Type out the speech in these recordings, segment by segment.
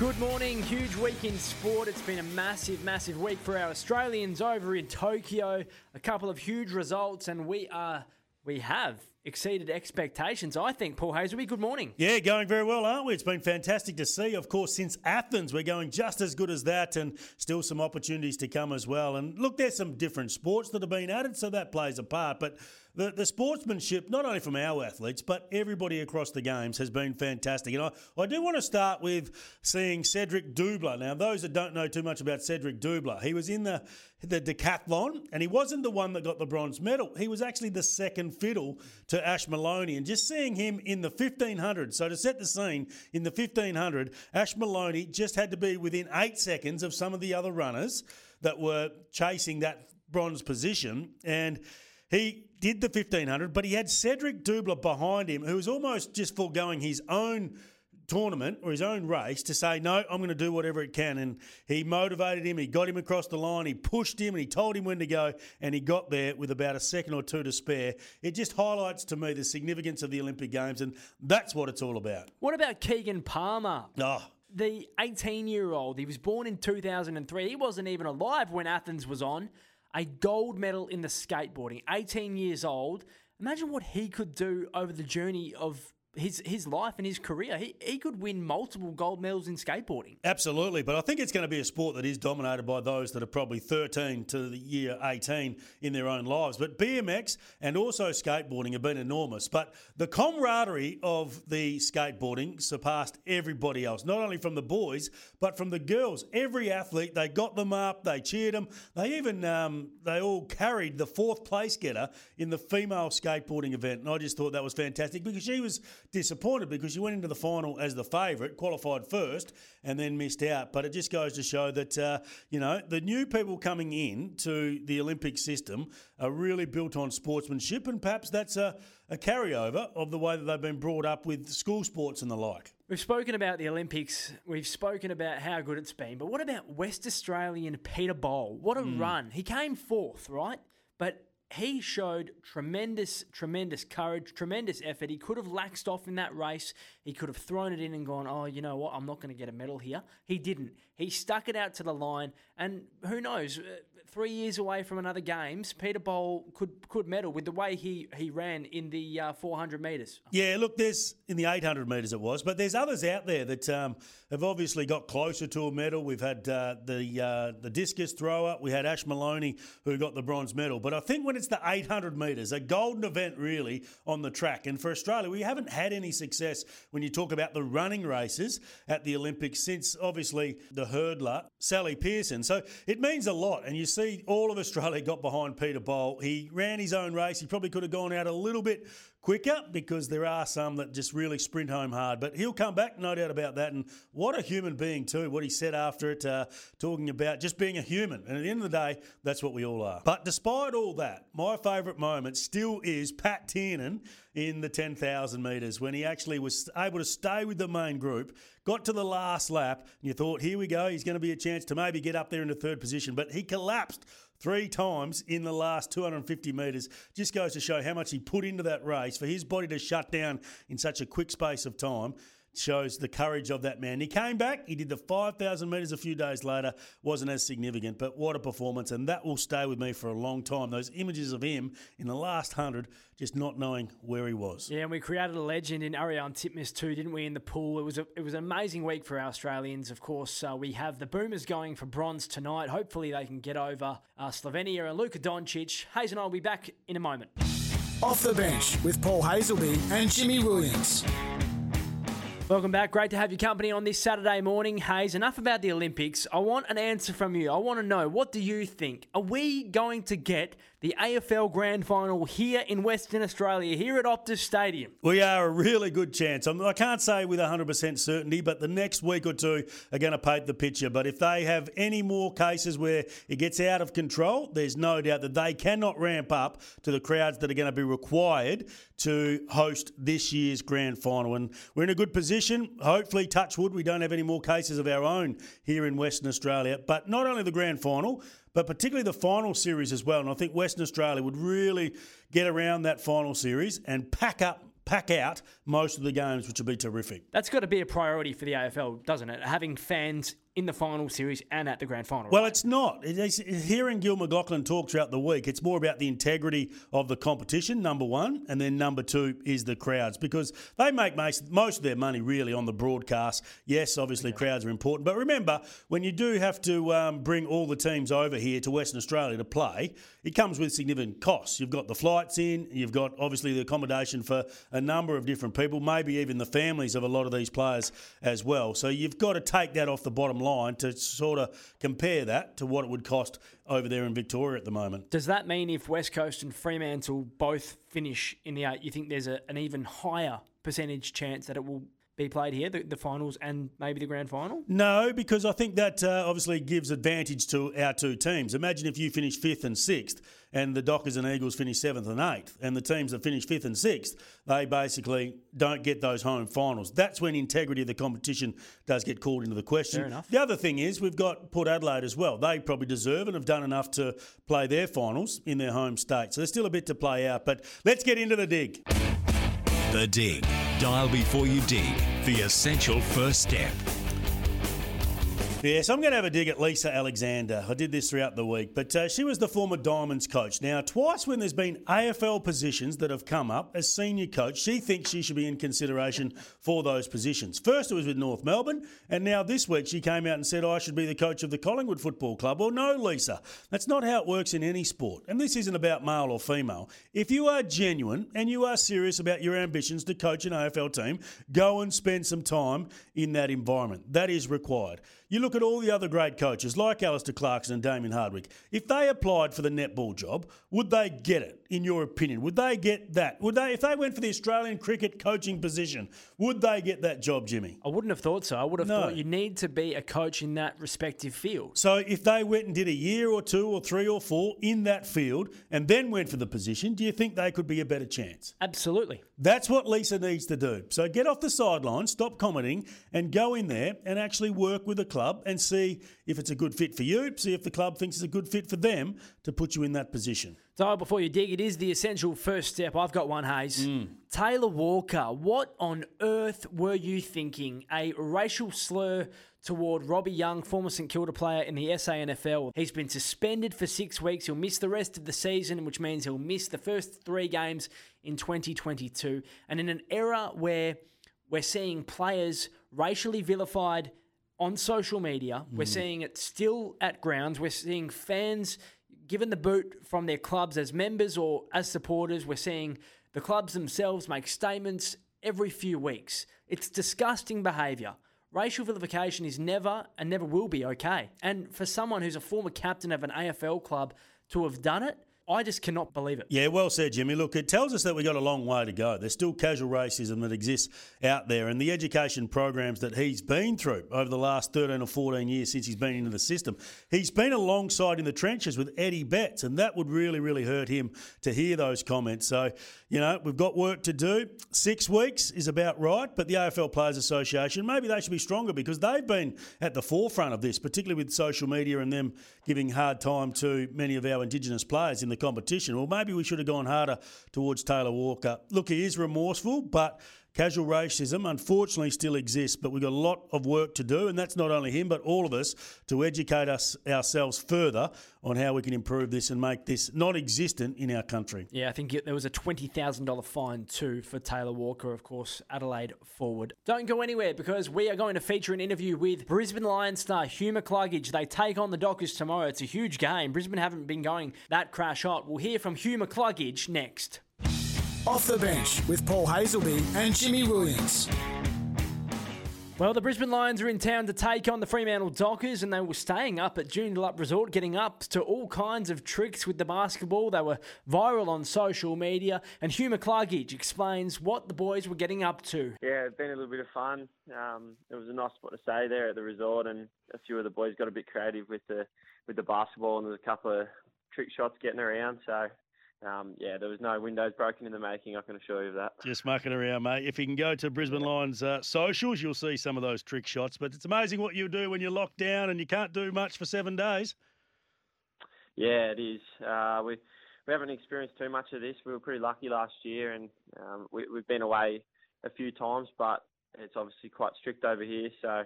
Good morning. Huge week in sport. It's been a massive, massive week for our Australians over in Tokyo. A couple of huge results, and we are we have exceeded expectations. I think Paul Hasleby. Good morning. Yeah, going very well, aren't we? It's been fantastic to see. Of course, since Athens, we're going just as good as that, and still some opportunities to come as well. And look, there's some different sports that have been added, so that plays a part. But the, the sportsmanship, not only from our athletes, but everybody across the games has been fantastic. And I, I do want to start with seeing Cedric Dubler. Now, those that don't know too much about Cedric Dubler, he was in the, the decathlon and he wasn't the one that got the bronze medal. He was actually the second fiddle to Ash Moloney. And just seeing him in the 1500, so to set the scene, in the 1500, Ash Moloney just had to be within eight seconds of some of the other runners that were chasing that bronze position. And he did the 1500, but he had Cedric Dubler behind him, who was almost just foregoing his own tournament or his own race to say, no, I'm going to do whatever it can. And he motivated him, he got him across the line, he pushed him, and he told him when to go, and he got there with about a second or two to spare. It just highlights to me the significance of the Olympic Games, and that's what it's all about. What about Keegan Palmer? Oh, The 18 year old, he was born in 2003. He wasn't even alive when Athens was on. A gold medal in the skateboarding, 18 years old. Imagine what he could do over the journey of his his life and his career. He, he could win multiple gold medals in skateboarding. Absolutely, but I think it's going to be a sport that is dominated by those that are probably 13 to the year 18 in their own lives. But BMX and also skateboarding have been enormous. But the camaraderie of the skateboarding surpassed everybody else, not only from the boys, but from the girls. Every athlete, they got them up, they cheered them. They even, um, they all carried the fourth place getter in the female skateboarding event. And I just thought that was fantastic because she was disappointed because you went into the final as the favourite, qualified first, and then missed out. But it just goes to show that, uh, you know, the new people coming in to the Olympic system are really built on sportsmanship, and perhaps that's a, a carryover of the way that they've been brought up with school sports and the like. We've spoken about the Olympics. We've spoken about how good it's been. But what about West Australian Peter Bol? What a run. He came fourth, right? But he showed tremendous, tremendous courage, tremendous effort. He could have laxed off in that race. He could have thrown it in and gone, oh, you know what? I'm not going to get a medal here. He didn't. He stuck it out to the line. And who knows? Uh, Three years away from another games, Peter Bol could could medal with the way he he ran in the uh, 400 metres. Yeah, look, there's in the 800 metres it was, but there's others out there that um, have obviously got closer to a medal. We've had uh, the uh, the discus thrower, we had Ash Moloney who got the bronze medal. But I think when it's the 800 metres, a golden event really on the track, and for Australia, we haven't had any success when you talk about the running races at the Olympics since obviously the hurdler Sally Pearson. So it means a lot, and you see all of Australia got behind Peter Bol. He ran his own race. He probably could have gone out a little bit quicker because there are some that just really sprint home hard. But he'll come back, no doubt about that. And what a human being, too. What he said after it, uh, talking about just being a human. And at the end of the day, that's what we all are. But despite all that, my favourite moment still is Pat Tiernan in the 10,000 metres when he actually was able to stay with the main group, got to the last lap, and you thought, here we go, he's going to be a chance to maybe get up there in the third position. But he collapsed three times in the last 250 metres. Just goes to show how much he put into that race for his body to shut down in such a quick space of time. Shows the courage of that man. He came back. He did the 5,000 metres a few days later. Wasn't as significant, but what a performance. And that will stay with me for a long time. Those images of him in the last 100, just not knowing where he was. Yeah, and we created a legend in Ariarne Titmus too, didn't we? In the pool, it was a, it was an amazing week for our Australians. Of course, uh, we have the Boomers going for bronze tonight. Hopefully, they can get over uh, Slovenia and Luka Doncic. Hayes and I will be back in a moment. Off the bench with Paul Hasleby and Jimmy Williams. Welcome back. Great to have your company on this Saturday morning. Hayes, enough about the Olympics. I want an answer from you. I want to know what do you think? Are we going to get the AFL Grand Final here in Western Australia, here at Optus Stadium? We are a really good chance. I, I can't say with 100% certainty, but the next week or two are going to paint the picture. But if they have any more cases where it gets out of control, there's no doubt that they cannot ramp up to the crowds that are going to be required to host this year's Grand Final. And we're in a good position. Hopefully, touch wood, we don't have any more cases of our own here in Western Australia. But not only the Grand Final, but particularly the final series as well. And I think Western Australia would really get around that final series and pack up pack out most of the games, which would be terrific. That's got to be a priority for the AFL, doesn't it? Having fans in the final series and at the grand final. Well, it's not. It's, hearing Gil McLachlan talk throughout the week, it's more about the integrity of the competition, number one, and then number two is the crowds because they make most, of their money really on the broadcast. Yes, obviously, crowds are important. But remember, when you do have to um, bring all the teams over here to Western Australia to play, it comes with significant costs. You've got the flights in, you've got obviously the accommodation for a number of different people, maybe even the families of a lot of these players as well. So you've got to take that off the bottom line to sort of compare that to what it would cost over there in Victoria at the moment. Does that mean if West Coast and Fremantle both finish in the eight, you think there's a, an even higher percentage chance that it will be played here, the, the finals and maybe the grand final? No, because I think that uh, obviously gives advantage to our two teams. Imagine if you finish fifth and sixth, and the Dockers and Eagles finish seventh and eighth, and the teams that finish fifth and sixth, they basically don't get those home finals. That's when integrity of the competition does get called into the question. Fair enough. The other thing is we've got Port Adelaide as well. They probably deserve and have done enough to play their finals in their home state. So there's still a bit to play out. But let's get into the dig. The Dig. Dial before you dig. The essential first step. Yes, I'm going to have a dig at Lisa Alexander. I did this throughout the week, but uh, she was the former Diamonds coach. Now, twice when there's been AFL positions that have come up as senior coach, she thinks she should be in consideration for those positions. First, it was with North Melbourne, and now this week she came out and said, I should be the coach of the Collingwood Football Club. Well, no, Lisa, that's not how it works in any sport. And this isn't about male or female. If you are genuine and you are serious about your ambitions to coach an AFL team, go and spend some time in that environment. That is required. You look at all the other great coaches like Alastair Clarkson and Damien Hardwick. If they applied for the netball job, would they get it? In your opinion, would they get that? Would they, if they went for the Australian cricket coaching position, would they get that job, Jimmy? I wouldn't have thought so. I would have No. thought you need to be a coach in that respective field. So if they went and did a year or two or three or four in that field and then went for the position, do you think they could be a better chance? Absolutely. That's what Lisa needs to do. So get off the sideline, stop commenting, and go in there and actually work with the club and see if it's a good fit for you, see if the club thinks it's a good fit for them to put you in that position. So before you dig, it is the essential first step. I've got one, Hayes. Mm. Taylor Walker, what on earth were you thinking? A racial slur toward Robbie Young, former St Kilda player in the SANFL. He's been suspended for six weeks. He'll miss the rest of the season, which means he'll miss the first three games in 2022. And in an era where we're seeing players racially vilified on social media. We're mm. seeing it still at grounds. We're seeing fans given the boot from their clubs as members or as supporters. We're seeing the clubs themselves make statements every few weeks. It's disgusting behaviour. Racial vilification is never and never will be okay. And for someone who's a former captain of an AFL club to have done it, I just cannot believe it. Yeah, well said, Jimmy. Look, it tells us that we've got a long way to go. There's still casual racism that exists out there, and the education programs that he's been through over the last 13 or 14 years since he's been into the system, he's been alongside in the trenches with Eddie Betts, and that would really, really hurt him to hear those comments. So, you know, we've got work to do. Six weeks is about right, but the AFL Players Association, maybe they should be stronger because they've been at the forefront of this, particularly with social media and them giving hard time to many of our Indigenous players in the competition. Well, maybe we should have gone harder towards Taylor Walker. Look, he is remorseful, but casual racism unfortunately still exists. But we've got a lot of work to do, and that's not only him, but all of us to educate us ourselves further on how we can improve this and make this non existent in our country. Yeah, I think there was a $20,000 fine too for Taylor Walker, of course, Adelaide forward. Don't go anywhere because we are going to feature an interview with Brisbane Lions star Hugh McCluggage. They take on the Dockers tomorrow. It's a huge game. Brisbane haven't been going that crash hot. We'll hear from Hugh McCluggage next. Off the bench with Paul Hasleby and Jimmy Williams. Well, the Brisbane Lions are in town to take on the Fremantle Dockers, and they were staying up at Joondalup Resort, getting up to all kinds of tricks with the basketball. They were viral on social media, and Hugh McCluggage explains what the boys were getting up to. Yeah, it's been a little bit of fun. Um, it was a nice spot to stay there at the resort, and a few of the boys got a bit creative with the with the basketball, and there's a couple of trick shots getting around. So um, yeah, there was no windows broken in the making, I can assure you of that. Just mucking around, mate. If you can go to Brisbane Lions uh, socials, you'll see some of those trick shots. But it's amazing what you do when you're locked down and you can't do much for seven days. Yeah, it is. Uh, we we haven't experienced too much of this. We were pretty lucky last year, and um, we, we've been away a few times, but it's obviously quite strict over here. So,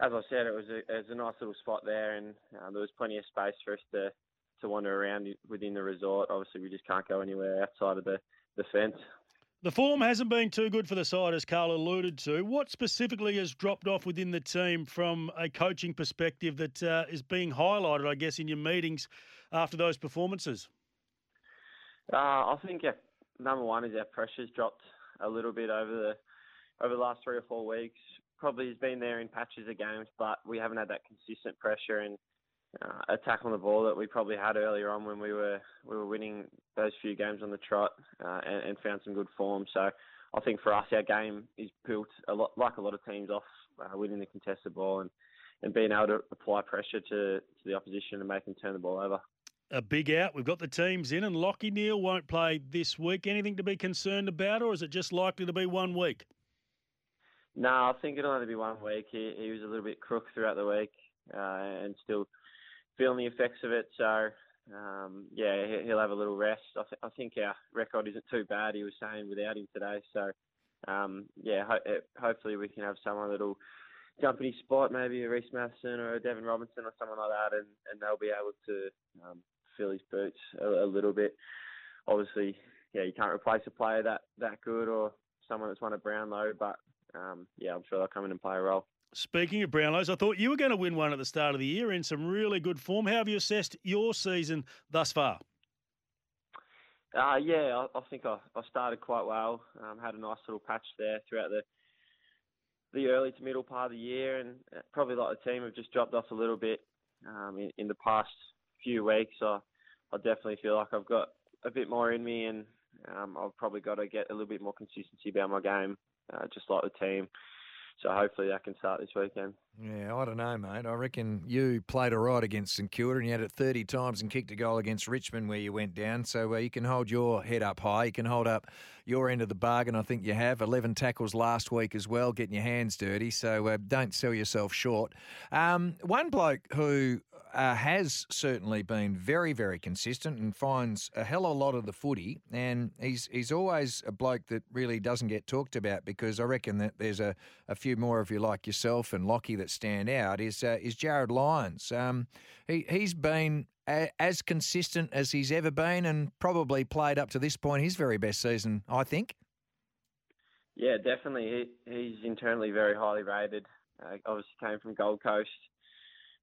as I said, it was a, it was a nice little spot there, and um, there was plenty of space for us to to wander around within the resort. Obviously, we just can't go anywhere outside of the, the fence. The form hasn't been too good for the side, as Carl alluded to. What specifically has dropped off within the team from a coaching perspective that uh, is being highlighted, I guess, in your meetings after those performances? Uh, I think yeah, number one is our pressure's dropped a little bit over the over the last three or four weeks. Probably has been there in patches of games, but we haven't had that consistent pressure and uh, attack on the ball that we probably had earlier on when we were we were winning those few games on the trot uh, and, and, found some good form. So I think for us, our game is built a lot like a lot of teams off uh, winning the contested ball and, and being able to apply pressure to, to the opposition and make them turn the ball over. A big out. We've got the teams in, and Lachie Neale won't play this week. Anything to be concerned about, or is it just likely to be one week? No, I think it'll only be one week. He, he was a little bit crook throughout the week uh, and still feeling the effects of it. So um, yeah, he'll have a little rest. I, th- I, think our record isn't too bad. He was saying without him today. So um, yeah, ho- eh, hopefully we can have someone that'll jump in his spot, maybe a Rhys Mathieson or a Devon Robertson or someone like that, and, and they'll be able to um, fill his boots a, a, little bit. Obviously, yeah, you can't replace a player that that good or someone that's won a Brownlow, but um, yeah, I'm sure they'll come in and play a role. Speaking of Brownlows, I thought you were going to win one at the start of the year in some really good form. How have you assessed your season thus far? Uh, yeah, I, I think I, I, started quite well. Um, had a nice little patch there throughout the the early to middle part of the year, and uh, probably like the team have just dropped off a little bit um, in, in, the past few weeks. I, I definitely feel like I've got a bit more in me, and um, I've probably got to get a little bit more consistency about my game, uh, just like the team so hopefully that can start this weekend. Yeah, I don't know, mate. I reckon you played a right against St Kilda and you had it 30 times and kicked a goal against Richmond where you went down. So uh, you can hold your head up high. You can hold up your end of the bargain. I think you have 11 tackles last week as well, getting your hands dirty. So uh, don't sell yourself short. Um, one bloke who uh, has certainly been very, very consistent and finds a hell of a lot of the footy. And he's he's always a bloke that really doesn't get talked about because I reckon that there's a, a few more of you like yourself and Lachie that stand out. Is uh, is Jarryd Lyons? Um, he he's been a, as consistent as he's ever been, and probably played up to this point his very best season, I think. Yeah, definitely. He, he's internally very highly rated. Uh, obviously, came from Gold Coast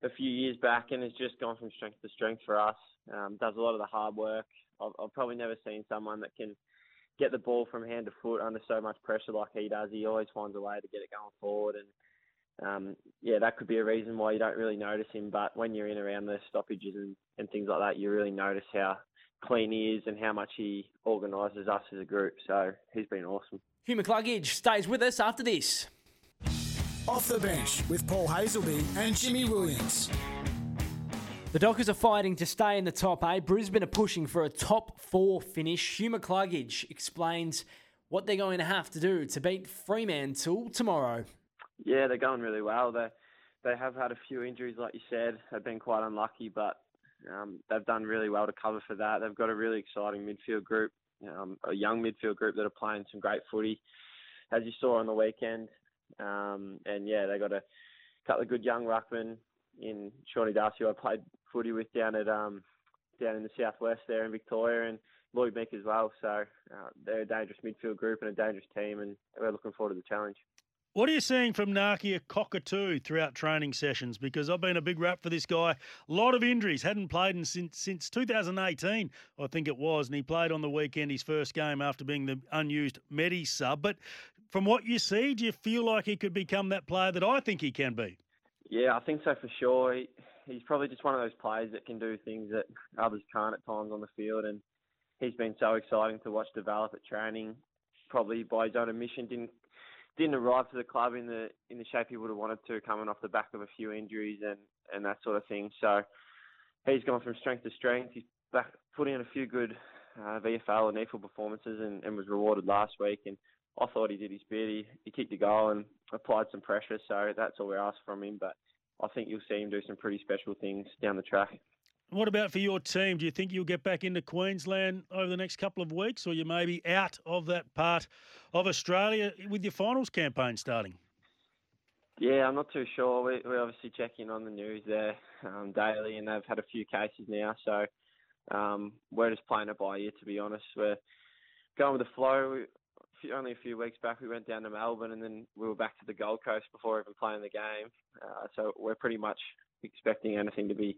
a few years back and has just gone from strength to strength for us. Um, does a lot of the hard work. I've, I've, probably never seen someone that can get the ball from hand to foot under so much pressure like he does. He always finds a way to get it going forward, and um, yeah, that could be a reason why you don't really notice him. But when you're in around the stoppages and, and things like that, you really notice how clean he is and how much he organises us as a group. So he's been awesome. Hugh McCluggage stays with us after this. Off the bench with Paul Hasleby and Jimmy Williams. The Dockers are fighting to stay in the top eight. Brisbane are pushing for a top four finish. Hugh McCluggage explains what they're going to have to do to beat Fremantle tomorrow. Yeah, they're going really well. They they have had a few injuries, like you said. They've been quite unlucky, but um, they've done really well to cover for that. They've got a really exciting midfield group, um, a young midfield group that are playing some great footy. As you saw on the weekend, um, and yeah, they got a couple of good young ruckmen in Sean Darcy, who I played footy with down at um, down in the southwest there in Victoria, and Lloyd Meek as well. So uh, they're a dangerous midfield group and a dangerous team, and we're looking forward to the challenge. What are you seeing from Nakia Cockatoo throughout training sessions? Because I've been a big rap for this guy. A lot of injuries. Hadn't played in since, since 2018, I think it was. And he played on the weekend his first game after being the unused Medi sub. But from what you see, do you feel like he could become that player that I think he can be? Yeah, I think so for sure. He, he's probably just one of those players that can do things that others can't at times on the field, and he's been so exciting to watch develop at training. Probably by his own admission, didn't didn't arrive to the club in the in the shape he would have wanted to, coming off the back of a few injuries and and that sort of thing. So he's gone from strength to strength. He's back put in a few good uh, VFL and EFL performances and, and was rewarded last week. And I thought he did his bit. He, he kicked a goal and applied some pressure. So that's all we asked from him. But I think you'll see him do some pretty special things down the track. What about for your team? Do you think you'll get back into Queensland over the next couple of weeks, or you may be out of that part of Australia with your finals campaign starting? Yeah, I'm not too sure. We, we're obviously checking on the news there um, daily, and they've had a few cases now, so um, we're just playing it by ear. To be honest, we're going with the flow. We, only a few weeks back, we went down to Melbourne, and then we were back to the Gold Coast before even playing the game. Uh, so we're pretty much expecting anything to be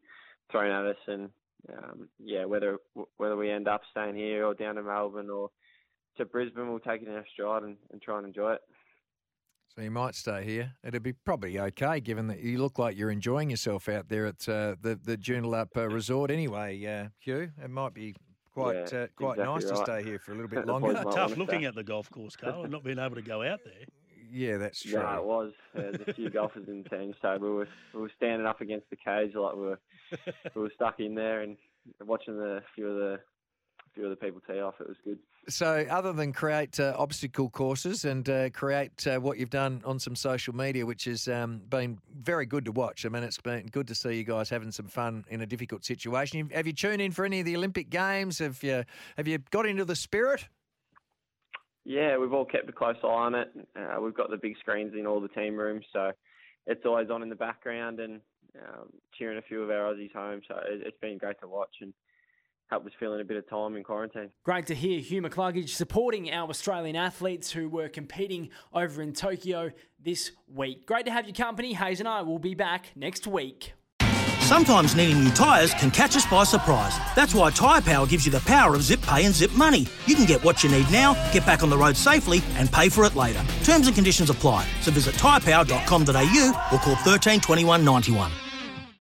thrown at us, and um, yeah, whether whether we end up staying here or down to Melbourne or to Brisbane, we'll take it in our stride and, and try and enjoy it. So you might stay here. It'd be probably okay, given that you look like you're enjoying yourself out there at uh, the the Joondalup uh, Resort. Anyway, uh, Hugh, it might be quite Yeah, uh, quite exactly nice to stay here for a little bit longer. Tough looking at the golf course, Carl, and not being able to go out there. Yeah, that's true. Yeah, it was. There's a few golfers in the team, so we were we were standing up against the cage like we were we were stuck in there and watching the few of the few of the people tee off. It was good. So, other than create uh, obstacle courses and uh, create uh, what you've done on some social media, which has um, been very good to watch. I mean, it's been good to see you guys having some fun in a difficult situation. Have you tuned in for any of the Olympic Games? Have you have you got into the spirit? Yeah, we've all kept a close eye on it. Uh, we've got the big screens in all the team rooms, so it's always on in the background and um, cheering a few of our Aussies home. So it, it's been great to watch and helped us fill in a bit of time in quarantine. Great to hear Hugh McCluggage supporting our Australian athletes who were competing over in Tokyo this week. Great to have your company. Hayes and I will be back next week. Sometimes needing new tyres can catch us by surprise. That's why Tyre Power gives you the power of zip pay and zip money. You can get what you need now, get back on the road safely, and pay for it later. Terms and conditions apply. So visit tyrepower.com.au or call 13 21 91.